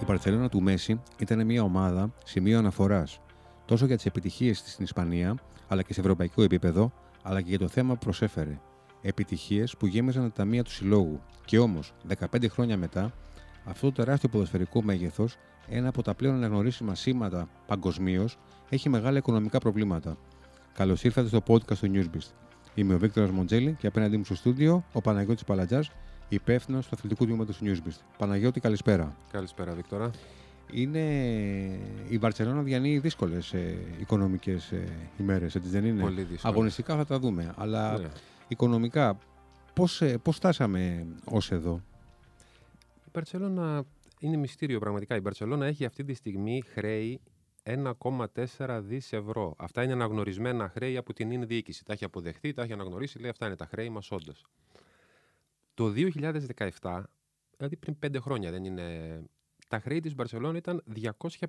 Η Παρσελόνα του Μέση ήταν μια ομάδα σημείο αναφοράς τόσο για τις επιτυχίες της στην Ισπανία, αλλά και σε ευρωπαϊκό επίπεδο, αλλά και για το θέμα που προσέφερε. Επιτυχίες που γέμιζαν τα ταμεία του συλλόγου. Και όμως, 15 χρόνια μετά, αυτό το τεράστιο ποδοσφαιρικό μέγεθος, ένα από τα πλέον αναγνωρίσιμα σήματα παγκοσμίως, έχει μεγάλα οικονομικά προβλήματα. Καλώς ήρθατε στο podcast του Newsbeast. Είμαι ο Βίκτορας Μοντζέλη και απέναντί μου στο στούντιο ο Παναγιώτης Παλατζάς, υπεύθυνο του αθλητικού τμήματος του Newsbeast. Παναγιώτη, καλησπέρα. Καλησπέρα, Βίκτορα. Είναι η Βαρκελόνα διανύει δύσκολες ε, οικονομικές ε, ημέρες, έτσι δεν είναι; Πολύ δύσκολες. Αγωνιστικά θα τα δούμε. Αλλά Ναι. οικονομικά, πώς πώς φτάσαμε ως εδώ; Η Μπαρσελόνα είναι μυστήριο πραγματικά. Η Μπαρσελόνα έχει αυτή τη στιγμή χρέη 1,4 δις ευρώ. Αυτά είναι αναγνωρισμένα χρέη από την ίνη διοίκηση. Τα έχει αποδεχθεί, τα έχει αναγνωρίσει, λέει αυτά είναι τα χρέη μας όντως. Το 2017, δηλαδή πριν 5 χρόνια δεν είναι... Τα χρέη της Μπαρσελόνα ήταν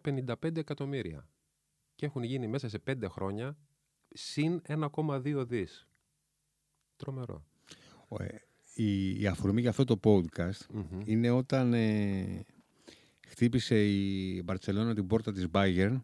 255 εκατομμύρια. Και έχουν γίνει μέσα σε 5 χρόνια συν 1,2 δις. Τρομερό. Ε, Η, η αφορμή για αυτό το podcast Μμμ. είναι όταν ε, χτύπησε η Μπαρτσελώνα την πόρτα της Bayern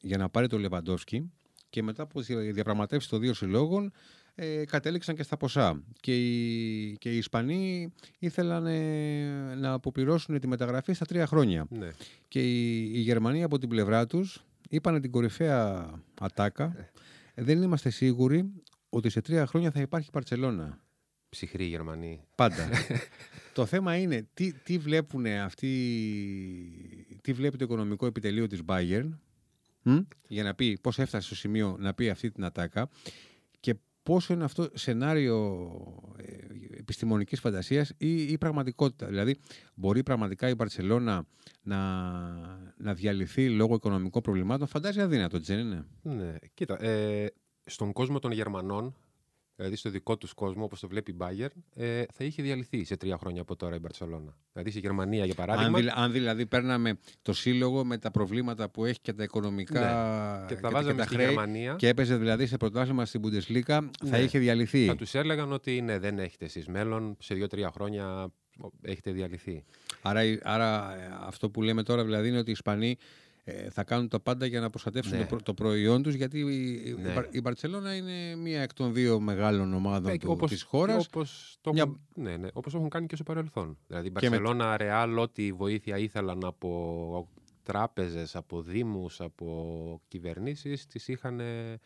για να πάρει το Λεβαντόφσκι και μετά από δια- διαπραγματεύσεις των δύο συλλόγων ε, κατέληξαν και στα ποσά. Και οι, και οι Ισπανοί ήθελαν ε, να αποπληρώσουν τη μεταγραφή στα τρία χρόνια. Ναι. Και οι, οι Γερμανοί από την πλευρά τους είπαν την κορυφαία ατάκα δεν είμαστε σίγουροι ότι σε τρία χρόνια θα υπάρχει Μπαρτσελώνα. Ψυχροί Γερμανοί. Πάντα. το θέμα είναι τι, τι βλέπουν αυτοί, τι βλέπει το οικονομικό επιτελείο της Bayern μ, για να πει πώς έφτασε στο σημείο να πει αυτή την ατάκα και πόσο είναι αυτό σενάριο ε, επιστημονικής φαντασίας ή, ή πραγματικότητα. Δηλαδή, μπορεί πραγματικά η Μπαρσελόνα να, να διαλυθεί λόγω οικονομικών προβλημάτων; Φαντάζει αδύνατο, έτσι δεν είναι; Ναι, κοίτα, ε, στον κόσμο των Γερμανών, δηλαδή στο δικό τους κόσμο, όπως το βλέπει η Bayern, ε, θα είχε διαλυθεί σε τρία χρόνια από τώρα η Μπαρσελόνα. Δηλαδή στη Γερμανία, για παράδειγμα. Αν, δηλα- αν δηλαδή παίρναμε το σύλλογο με τα προβλήματα που έχει και τα οικονομικά Ναι. και τα και, βάζαμε τα στη χρέη Γερμανία, και έπαιζε δηλαδή σε πρωτάθλημα στην Bundesliga, θα Ναι. είχε διαλυθεί. θα τους έλεγαν ότι ναι, δεν έχετε εσείς μέλλον, σε δύο-τρία χρόνια έχετε διαλυθεί. Άρα, η- άρα ε, αυτό που λέμε τώρα δηλαδή είναι ότι οι Ισπανοί ε, θα κάνουν τα πάντα για να προστατεύσουν Ναι. το, προ- το προϊόν τους γιατί η, η, Ναι. Μπαρ- η Μπαρτσελώνα είναι μία εκ των δύο μεγάλων ομάδων Ε, του, όπως- της χώρας. Όπως το, Μια- έχουν, ναι, ναι, όπως έχουν κάνει και στο παρελθόν. Δηλαδή η Και με- Μπαρσελόνα, Ρεάλ, ό,τι βοήθεια ήθελαν από τράπεζες, από δήμους, από κυβερνήσεις, τις είχαν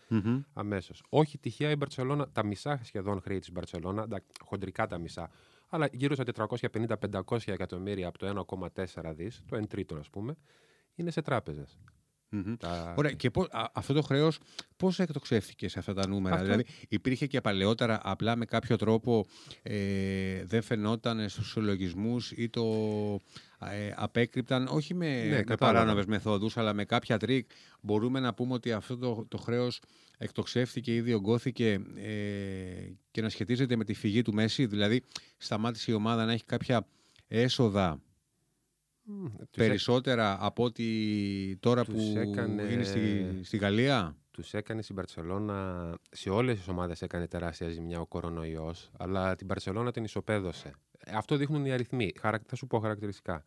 Μμμ. αμέσως. Όχι τυχαία η Μπαρσελόνα, τα μισά σχεδόν χρέη της Μπαρσελόνα, εντάξει, χοντρικά τα μισά, αλλά γύρω στα 450-500 εκατομμύρια από το 1,4 δις, το 1 τρίτο ας πούμε, είναι σε τράπεζες. Μμμ. Τα... Ωραία, και πώς, α, αυτό το χρέος πώς εκτοξεύτηκε σε αυτά τα νούμερα; Αυτό- Δηλαδή, υπήρχε και παλαιότερα απλά με κάποιο τρόπο ε, δεν φαινόταν στους συλλογισμούς ή το ε, απέκρυπταν, όχι με, Ναι, με κατάλαβα. παράνομες μεθόδους, αλλά με κάποια τρικ. Μπορούμε να πούμε ότι αυτό το, το χρέος εκτοξεύτηκε ή διογκώθηκε ε, και να σχετίζεται με τη φυγή του Μέσι. Δηλαδή, σταμάτησε η ομάδα να έχει κάποια έσοδα Μμ, τους έ- περισσότερα από ότι τώρα τους που έκανε- είναι στη, στη Γαλλία; Τους έκανε στην Μπαρσελόνα, σε όλες τις ομάδες έκανε τεράστια ζημιά ο κορονοϊός, αλλά την Μπαρσελόνα την ισοπέδωσε. Ε, Αυτό δείχνουν οι αριθμοί. Χαρακ- Θα σου πω χαρακτηριστικά.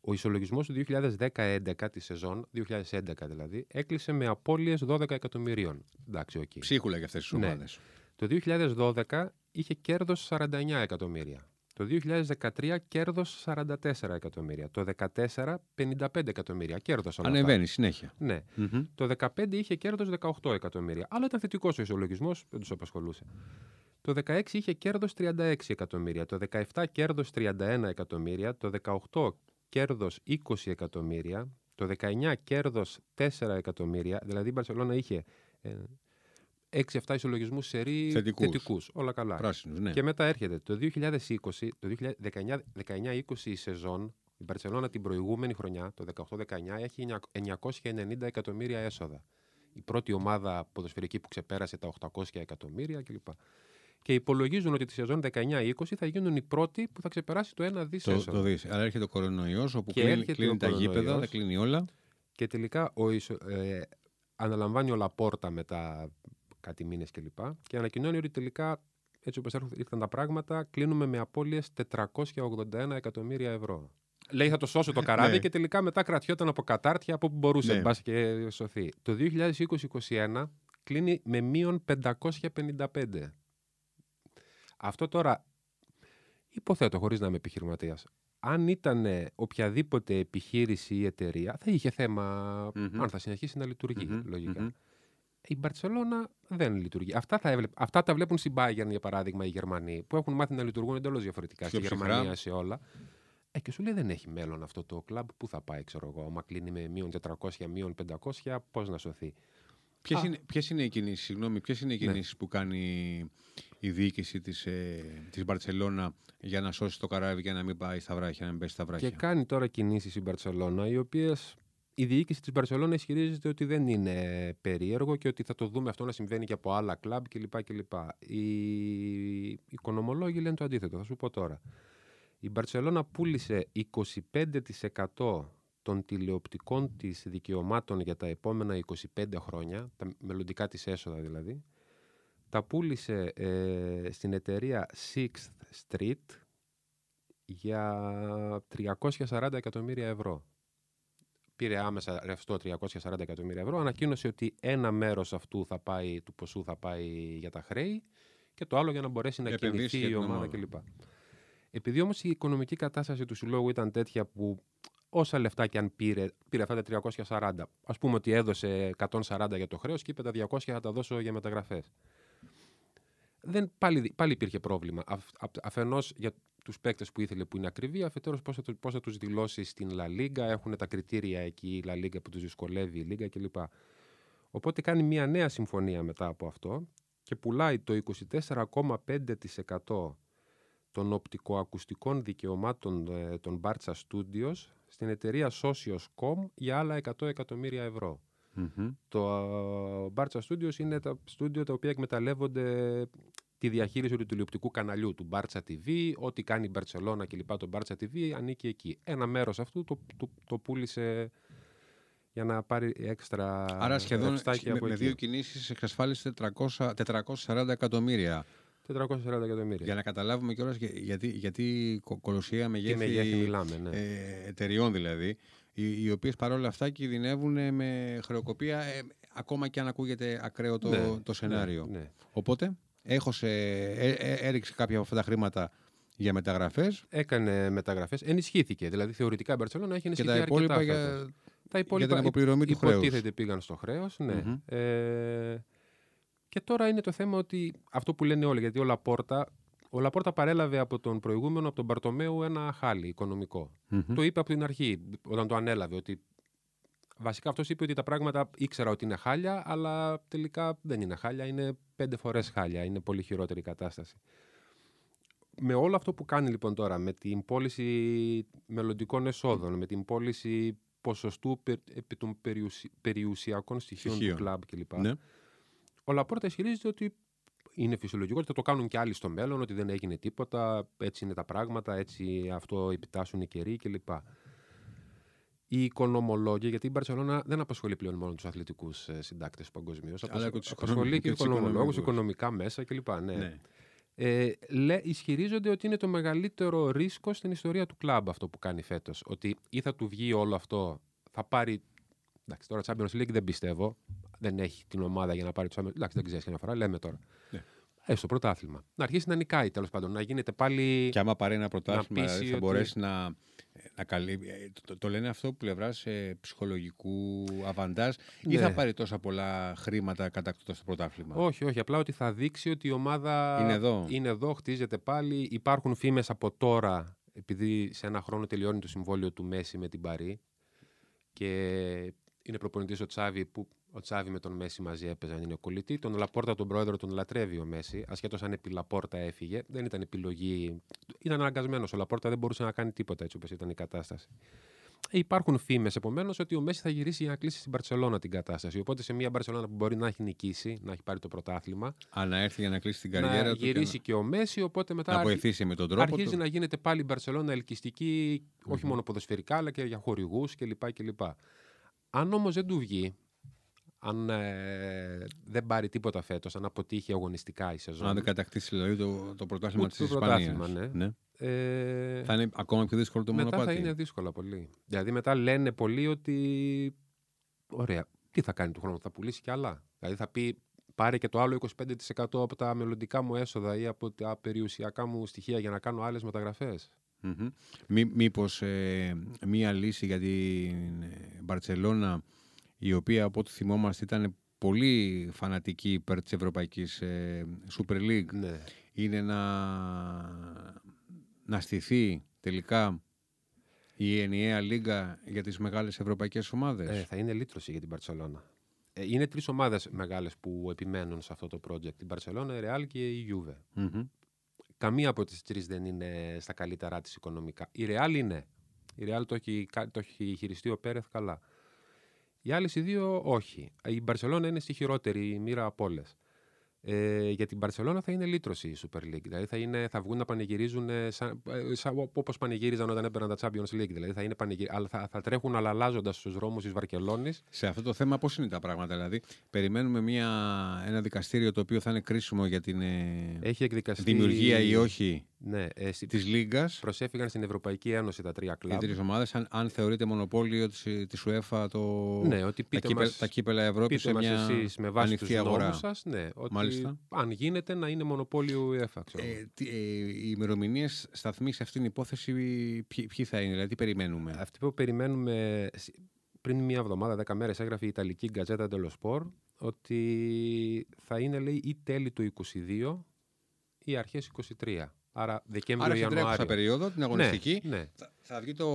Ο ισολογισμός του 2010-11 της σεζόν, 2011 δηλαδή, έκλεισε με απώλειες 12 εκατομμυρίων. Εντάξει, οκ. Ψίχουλα για αυτές τις Ναι. ομάδες. Το 2012 είχε κέρδος 49 εκατομμύρια. Το 2013 κέρδος 44 εκατομμύρια. Το 2014 55 εκατομμύρια. Κέρδος όλα αυτά. Ανεβαίνει συνέχεια. Ναι. Μμμ. Το 2015 είχε κέρδος 18 εκατομμύρια. Αλλά ήταν θετικός ο ισολογισμός, δεν τους απασχολούσε. Το 2016 είχε κέρδος 36 εκατομμύρια. Το 2017 κέρδος 31 εκατομμύρια. Το 2018 κέρδος 20 εκατομμύρια. Το 19 κέρδος 4 εκατομμύρια. Δηλαδή η Μπαρσελόνα είχε ε, 6-7 ισολογισμούς σερή Θετικούς. θετικούς. Όλα καλά. Πράσινους, ναι. Και μετά έρχεται το 2020, το 2019-20 η σεζόν, η Μπαρσελόνα την προηγούμενη χρονιά, το 18-19, έχει 990 εκατομμύρια έσοδα. Η πρώτη ομάδα ποδοσφαιρική που ξεπέρασε τα 800 εκατομμύρια κλπ. Και υπολογίζουν ότι τη σεζόν 19-20 θα γίνουν οι πρώτοι που θα ξεπεράσει το 1 δις Το, έσοδα. το δεις. Αλλά έρχεται ο κορονοϊός όπου Και κλείνει, έρχεται κλείνει ο τα γήπεδα, κορονοϊός. τα κλείνει όλα. Και τελικά ο ισο, ε, αναλαμβάνει ο Λαπόρτα μετά κάτι μήνες κλπ. Και, και ανακοινώνει ότι τελικά έτσι όπως έρχον- ήρθαν τα πράγματα κλείνουμε με απώλειες 481 εκατομμύρια ευρώ. Λέει θα το σώσω το καράβι Ναι. και τελικά μετά κρατιόταν από κατάρτια από που μπορούσε Ναι. μπας και σωθεί. Το 2020-2021 κλείνει με μείον 555. Αυτό τώρα υποθέτω χωρίς να είμαι επιχειρηματίας. Αν ήταν οποιαδήποτε επιχείρηση ή εταιρεία θα είχε θέμα Μμμ. αν θα συνεχίσει να λειτουργεί Μμμ, λογικά. μμμ. Η Μπαρσελόνα δεν λειτουργεί. Αυτά, τα έβλεπ- αυτά τα βλέπουν στην Bayern, για παράδειγμα, οι Γερμανοί, που έχουν μάθει να λειτουργούν εντελώς διαφορετικά Πιο στη ψυχρά. Γερμανία, σε όλα. Ε, και σου λέει δεν έχει μέλλον αυτό το κλαμπ. Πού θα πάει, ξέρω εγώ. Μα κλείνει με μείον 400, μείον 500, πώς να σωθεί. Ποιες Α. είναι, ποιες είναι οι κινήσεις, συγγνώμη, ποιες είναι οι Ναι. κινήσεις που κάνει η διοίκηση της, ε, της Μπαρτσελώνα για να σώσει το καράβι και να μην πάει στα βράχια, να μην πέσει στα βράχια; Και κάνει τώρα κινήσεις η Μπαρσελόνα, οι οποίες η διοίκηση της Μπαρσελόνα ισχυρίζεται ότι δεν είναι περίεργο και ότι θα το δούμε αυτό να συμβαίνει και από άλλα κλαμπ κλπ. κλπ. Οι οικονομολόγοι λένε το αντίθετο, θα σου πω τώρα. Η Μπαρσελόνα πούλησε 25% των τηλεοπτικών της δικαιωμάτων για τα επόμενα 25 χρόνια, τα μελλοντικά της έσοδα δηλαδή, τα πούλησε ε, στην εταιρεία Sixth Street για 340 εκατομμύρια ευρώ. Πήρε άμεσα ρευστό 340 εκατομμύρια ευρώ, ανακοίνωσε ότι ένα μέρος αυτού θα πάει, του ποσού θα πάει για τα χρέη και το άλλο για να μπορέσει να Επενδύσεις κινηθεί για η την ομάδα ομάδα. κλπ. Επειδή όμως η οικονομική κατάσταση του συλλόγου ήταν τέτοια που όσα λεφτά και αν πήρε, πήρε αυτά τα 340. Ας πούμε ότι έδωσε 140 για το χρέος και είπε τα 200 θα τα δώσω για μεταγραφές. Δεν, πάλι, πάλι υπήρχε πρόβλημα. Αφ, απ- αφενός για τους παίκτες που ήθελε που είναι ακριβή, αφετέρους πώς θα, το- πώς θα τους δηλώσεις στην La Liga, έχουν τα κριτήρια εκεί η La Liga που τους δυσκολεύει η Λίγα κλπ. Οπότε κάνει μια νέα συμφωνία μετά από αυτό και πουλάει το 24,5% των οπτικοακουστικών δικαιωμάτων ε, των Barca Studios στην εταιρεία Socios.com για άλλα 100 εκατομμύρια ευρώ. Μμμ. Το α, Barca Studios είναι τα στούντιο τα οποία εκμεταλλεύονται τη διαχείριση του τηλεοπτικού καναλιού του Barca TV, ό,τι κάνει η Barcelona και λοιπά το Barca TV ανήκει εκεί. Ένα μέρος αυτού το, το, το πούλησε για να πάρει έξτρα Άρα σχεδόν ρευστάκι με, από με εκεί. δύο κινήσεις εξασφάλισε 400, 440 εκατομμύρια. 440 εκατομμύρια. Για να καταλάβουμε κιόλας για- γιατί, γιατί κο- κολοσσία Τι μεγέθη, μεγέθη μιλάμε, ναι. ε, εταιριών δηλαδή, οι, οι οποίες παρόλα αυτά κινδυνεύουν με χρεοκοπία ε, ακόμα και αν ακούγεται ακραίο το, Ναι, το σενάριο. Ναι, ναι. Οπότε έχωσε, ε, ε, έριξε κάποια από αυτά τα χρήματα για μεταγραφές Έκανε μεταγραφές, ενισχύθηκε. Δηλαδή θεωρητικά η Barcelona έχει και ενισχυθεί τα αρκετά υπόλοιπα φέτος. για, Τα για την αποπληρωμή του χρέους. υποτίθεται πήγαν στο χρέος, ναι. Μμμ. Ε, και τώρα είναι το θέμα ότι αυτό που λένε όλοι, γιατί ο Λαπόρτα, ο Λαπόρτα παρέλαβε από τον προηγούμενο, από τον Μπαρτομέου, ένα χάλι οικονομικό. Μμμ. Το είπε από την αρχή, όταν το ανέλαβε, ότι βασικά αυτός είπε ότι τα πράγματα ήξερα ότι είναι χάλια, αλλά τελικά δεν είναι χάλια, είναι πέντε φορές χάλια, είναι πολύ χειρότερη η κατάσταση. Με όλο αυτό που κάνει λοιπόν τώρα, με την πώληση μελλοντικών εσόδων, με την πώληση ποσοστού πε- επί των περιουσι- περιουσιακών στοιχείων, Στοιχείων. του κλαμπ κλπ. Ναι. Ο Λαπόρτας ισχυρίζεται ότι είναι φυσιολογικό ότι θα το κάνουν και άλλοι στο μέλλον, ότι δεν έγινε τίποτα, έτσι είναι τα πράγματα, έτσι αυτό επιτάσσουν οι καιροί κλπ. Οι οικονομολόγοι, γιατί η Μπαρσελόνα δεν απασχολεί πλέον μόνο τους αθλητικούς συντάκτες παγκοσμίως. Αλλά και τους Απασχολεί και οικονομικούς οικονομολόγους, οικονομικούς. οικονομικά μέσα κλπ. Ναι. Ναι. Ε, λέ, ισχυρίζονται ότι είναι το μεγαλύτερο ρίσκο στην ιστορία του κλαμπ αυτό που κάνει φέτος. Ότι ή θα του βγει όλο αυτό, θα πάρει. Εντάξει, τώρα Champions League δεν πιστεύω. Δεν έχει την ομάδα για να πάρει το Champions League. Εντάξει, δεν ξέρεις μια φορά, λέμε τώρα. Ναι. Ε, στο πρωτάθλημα. Να αρχίσει να νικάει τέλος πάντων. Να γίνεται πάλι. Και άμα πάρει ένα πρωτάθλημα, πείσει δηλαδή, θα ότι- μπορέσει να, να καλύψει. ε, Το, το λένε αυτό που πλευράς ψυχολογικού αβαντάζ, ή Ναι. θα πάρει τόσα πολλά χρήματα κατακτώντας το πρωτάθλημα; Όχι, όχι. Απλά ότι θα δείξει ότι η ομάδα Είναι εδώ. είναι εδώ, χτίζεται πάλι. Υπάρχουν φήμες από τώρα, επειδή σε ένα χρόνο τελειώνει το συμβόλαιο του Μέση με την Παρή και είναι προπονητής ο Τσάβη που ο Τσάβη με τον Μέση μαζί έπαιζαν, είναι κολλητή. Τον Λαπόρτα, τον πρόεδρο, τον λατρεύει ο Μέση. Ασχέτως αν επί Λαπόρτα έφυγε, δεν ήταν επιλογή. Ήταν αναγκασμένος. Ο Λαπόρτα δεν μπορούσε να κάνει τίποτα έτσι όπως ήταν η κατάσταση. Ε, Υπάρχουν φήμες επομένως ότι ο Μέση θα γυρίσει για να κλείσει στην Παρσελώνα την κατάσταση. Οπότε σε μια Παρσελώνα που μπορεί να έχει νικήσει, να έχει πάρει το πρωτάθλημα, Αν να έρθει για να κλείσει την να καριέρα του. και γυρίσει και, ο Μέση. Οπότε μετά να, να αρχι- βοηθήσει με τον τρόπο αρχίζει του. να γίνεται πάλι η Μπαρσελόνα ελκυστική, όχι μόνο ποδοσφαιρικά, αλλά και για χορηγούς κλπ. κλπ. Αν όμως δεν του βγει, αν ε, δεν πάρει τίποτα φέτος, αν αποτύχει αγωνιστικά η σεζόν. Αν δεν κατακτήσει δηλαδή το, το πρωτάθλημα της το Ισπανίας. πρωτάθλημα, ναι. ναι. Ε, Θα είναι ακόμα πιο δύσκολο το μετά μονοπάτι. θα είναι δύσκολα πολύ. Δηλαδή μετά λένε πολλοί ότι. Ωραία, τι θα κάνει του χρόνου, θα πουλήσει κι άλλα. Δηλαδή θα πει πάρε και το άλλο 25% από τα μελλοντικά μου έσοδα ή από τα περιουσιακά μου στοιχεία για να κάνω άλλες μεταγραφές. Μμμ. Μή, μήπως ε, μία λύση για την ε, Μπαρτσελώνα η οποία από ό,τι θυμόμαστε ήταν πολύ φανατική υπέρ της Ευρωπαϊκής ε, Super League Ναι. είναι να, να στηθεί τελικά η ενιαία λίγα για τις μεγάλες ευρωπαϊκές ομάδες; Ε, θα είναι λύτρωση για την Παρσελώνα. Ε, είναι τρεις ομάδες μεγάλες που επιμένουν σε αυτό το project. Η Barcelona, η Real και η Juve. Μμμ. Καμία από τις τρεις δεν είναι στα καλύτερά της οικονομικά. Η Real είναι. Η Real το έχει, κα- το έχει χειριστεί ο Πέρεθ καλά. Οι άλλες οι δύο όχι. Η Μπαρσελόνα είναι στη χειρότερη μοίρα από όλες. Ε, για την Μπαρσελόνα θα είναι λύτρωση η Super League. Δηλαδή θα, είναι, θα βγουν να πανηγυρίζουν ε, σαν, ε, σαν, όπως πανηγύριζαν όταν έπαιρναν τα Champions League. Δηλαδή θα, είναι πανηγυ... αλλά θα, θα τρέχουν αλλάζοντας στου δρόμους της Βαρκελόνης. Σε αυτό το θέμα πώς είναι τα πράγματα, δηλαδή περιμένουμε μια, ένα δικαστήριο το οποίο θα είναι κρίσιμο για την ε, Έχει εκδικαστεί. δημιουργία ή όχι Ναι, ε, στη- της Λίγκας προσέφηγαν στην Ευρωπαϊκή Ένωση τα τρία οι κλαμπ. τρεις ομάδες, αν, αν θεωρείται μονοπόλιο της, της UEFA το, Ναι, ότι τα, πείτε κύπελ- μας, τα κύπελα Ευρώπης πείτε σε μας μια εσείς με βάση τους ανοιχτή αγορά. νόμους σας, ναι, ότι Μάλιστα. αν γίνεται να είναι μονοπόλιο UEFA, ξέρω. Ε, τι, ε, οι ημερομηνίες σταθμοί σε αυτήν την υπόθεση ποιοι, ποιοι θα είναι, δηλαδή τι περιμένουμε; Αυτή που περιμένουμε σ- πριν μία εβδομάδα, δέκα μέρες, έγραφε η Ιταλική Γκαζέτα Dello Sport ότι θα είναι, λέει, ή τέλη του 22 ή αρχές 23. Άρα Δεκέμβριο Άρα στην τρέχουσα Ιανουάριο. περίοδο, την αγωνιστική, Ναι, ναι. θα, θα βγει το,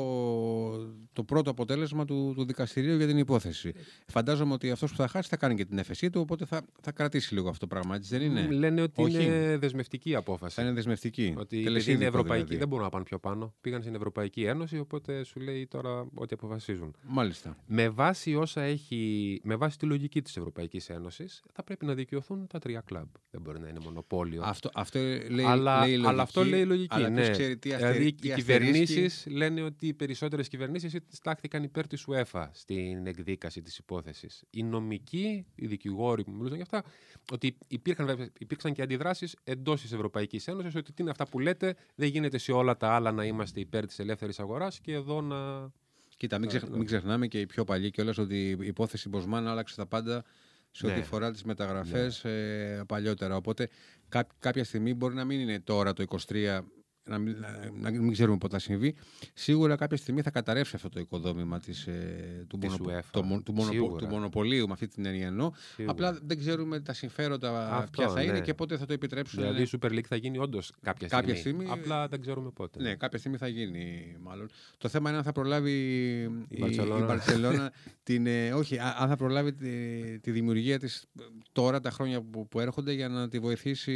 το πρώτο αποτέλεσμα του, του δικαστηρίου για την υπόθεση. Φαντάζομαι ότι αυτός που θα χάσει θα κάνει και την έφεσή του, οπότε θα, θα κρατήσει λίγο αυτό το πράγμα, έτσι δεν είναι; Λένε ότι Όχι. είναι δεσμευτική απόφαση. Θα είναι δεσμευτική. Ότι επειδή Τελεσίδικο είναι ευρωπαϊκή, δηλαδή. δεν μπορούν να πάνε πιο πάνω. Πήγαν στην Ευρωπαϊκή Ένωση, οπότε σου λέει τώρα ότι αποφασίζουν. Μάλιστα. Με βάση όσα έχει, με βάση τη λογική της Ευρωπαϊκής Ένωσης, θα πρέπει να δικαιωθούν τα τρία κλαμπ. Δεν μπορεί να είναι μονοπόλιο. Αυτό, αυτό λέει, αλλά, λέει η λογική, αλλά αυτό λέει η λογική. Αλλά ποιος ναι. ξέρει τι δηλαδή αστερι- οι τι αστερίσκει. κυβερνήσει λένε ότι οι περισσότερες κυβερνήσεις στάχθηκαν υπέρ της UEFA στην εκδίκαση της υπόθεσης. Οι νομικοί, οι δικηγόροι που μιλούσαν για αυτά, ότι υπήρχαν, βέβαια- υπήρξαν και αντιδράσεις εντός της Ευρωπαϊκής Ένωσης ότι τι είναι αυτά που λέτε, δεν γίνεται σε όλα τα άλλα να είμαστε υπέρ της ελεύθερης αγοράς και εδώ να. Κοίτα, μην, ξεχ- ναι. μην ξεχνάμε και οι πιο παλιοί κιόλας ότι η υπόθεση Μποσμάν άλλαξε τα πάντα σε ό,τι Ναι. αφορά τις μεταγραφές ε, παλιότερα. Οπότε κά- κάποια στιγμή μπορεί να μην είναι τώρα το 23, να μην, να, να μην ξέρουμε πότε θα συμβεί. Σίγουρα κάποια στιγμή θα καταρρεύσει αυτό το οικοδόμημα της, ε, του, Της μονοπο- UEFA. το μο- του, μονοπο- Σίγουρα. του μονοπωλίου με αυτή την έννοια εννοώ. Σίγουρα. Απλά δεν ξέρουμε τα συμφέροντα Αυτό, ποια θα είναι ναι. και πότε θα το επιτρέψουν. Δηλαδή η Super League θα γίνει όντως κάποια, Κάποια στιγμή. στιγμή, Απλά δεν ξέρουμε πότε. Ναι, κάποια στιγμή θα γίνει μάλλον. Το θέμα είναι αν θα προλάβει η, η Μπαρτσελώνα. Μπαρτσελώνα την. ε, όχι, α- αν θα προλάβει τη, τη δημιουργία της τώρα τα χρόνια που, που έρχονται για να τη βοηθήσει.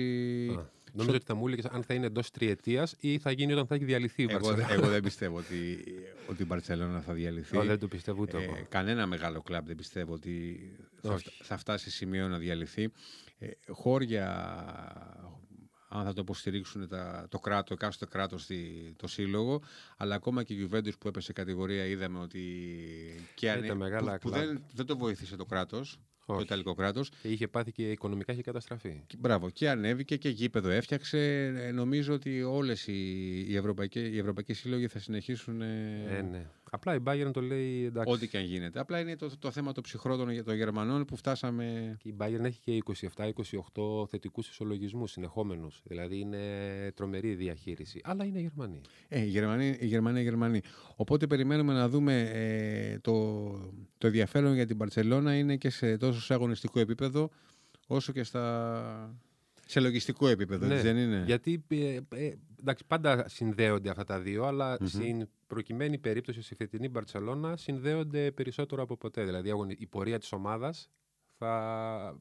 Α, Νομίζω ότι θα μου έλεγες αν θα είναι εντός τριετίας ή θα γίνει όταν θα έχει διαλυθεί η Εγώ, Barcelona. εγώ δεν πιστεύω ότι, ότι η Μπαρτσελώνα θα διαλυθεί. Εγώ δεν το πιστεύω ούτε Ε, εγώ. κανένα μεγάλο κλαμπ δεν πιστεύω ότι θα, Όχι. φτα- θα φτάσει σε σημείο να διαλυθεί. Ε, χώρια, αν θα το υποστηρίξουν τα, το κράτο, εκάστοτε κράτος το σύλλογο, αλλά ακόμα και η Juventus που έπεσε κατηγορία είδαμε ότι και Ήταν ανε- μεγάλα που, που κλαμπ. δεν, δεν το βοήθησε το κράτος, το Όχι. Ιταλικό κράτος. Και είχε πάθει και οικονομικά είχε καταστραφεί. Και- Μπράβο, και ανέβηκε και γήπεδο έφτιαξε. Ε, Νομίζω ότι όλες οι, οι, ευρωπαϊκοί, οι ευρωπαϊκοί σύλλογοι θα συνεχίσουν ε, Ε, ναι. Απλά η Bayern το λέει εντάξει. ό,τι και αν γίνεται. Απλά είναι το, το θέμα το ψυχρό των, των Γερμανών που φτάσαμε Και η Bayern έχει και 27-28 θετικούς ισολογισμούς συνεχόμενους. Δηλαδή είναι τρομερή η διαχείριση. Αλλά είναι Γερμανοί. Ε, οι Γερμανοί, οι Γερμανοί, οι Γερμανοί. Οπότε περιμένουμε να δούμε ε, το, το ενδιαφέρον για την Παρσελώνα είναι και σε, τόσο σε αγωνιστικό επίπεδο όσο και στα, σε λογιστικό επίπεδο, Ναι, έτσι δεν είναι; Γιατί ε, ε, εντάξει, πάντα συνδέονται αυτά τα δύο, αλλά στην προκειμένη περίπτωση στη φετινή Μπαρσελόνα συνδέονται περισσότερο από ποτέ. Δηλαδή η αγωνι- η πορεία της ομάδας θα,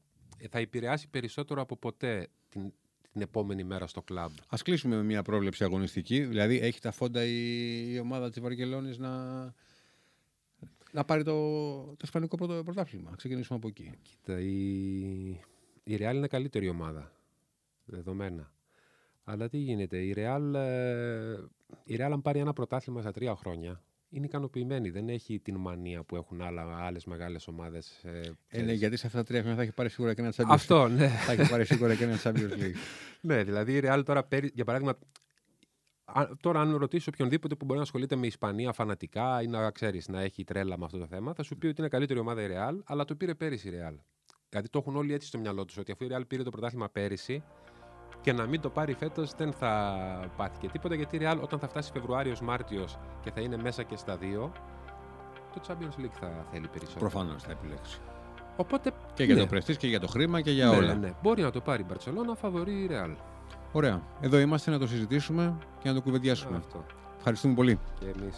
θα επηρεάσει περισσότερο από ποτέ την, την επόμενη μέρα στο κλαμπ. Ας κλείσουμε με μια πρόβλεψη αγωνιστική. Δηλαδή έχει τα φόντα η, η ομάδα της Βαρκελόνης να, να πάρει το, το Ισπανικό πρώτο πρωτάθλημα. Να ξεκινήσουμε από εκεί. Κοίτα, η, η Real είναι καλύτερη ομάδα. Δεδομένα. Αλλά τι γίνεται, η Real, ε, η Real αν πάρει ένα πρωτάθλημα στα τρία χρόνια, είναι ικανοποιημένη. Δεν έχει την μανία που έχουν άλλες μεγάλες ομάδες. Ε, ε, ναι, γιατί σε αυτά τα τρία χρόνια θα έχει πάρει σίγουρα και ένα Champions Αυτό, ναι. θα έχει πάρει σίγουρα και ένα Champions League. ναι, δηλαδή η Real τώρα, για παράδειγμα, τώρα, αν ρωτήσει οποιονδήποτε που μπορεί να ασχολείται με Ισπανία φανατικά ή να ξέρεις να έχει τρέλα με αυτό το θέμα, θα σου πει ότι είναι καλύτερη ομάδα η Real, αλλά το πήρε πέρυσι η Real. Δηλαδή το έχουν όλοι έτσι στο μυαλό τους, ότι αφού η Real πήρε το πρωτάθλημα πέρυσι και να μην το πάρει φέτος δεν θα πάθει και τίποτα, γιατί η Real όταν θα φτάσει Φεβρουάριο-Μάρτιο και θα είναι μέσα και στα δύο, το Champions League θα θέλει περισσότερο. Προφανώς θα επιλέξει. Οπότε, και για ναι. το πρεστής και για το χρήμα και για ναι, όλα. Ναι, Μπορεί να το πάρει η Μπαρσελόνα, φαβορεί η Real. Ωραία. Εδώ είμαστε να το συζητήσουμε και να το κουβεντιάσουμε. Αυτό. Ευχαριστούμε πολύ. Και εμείς.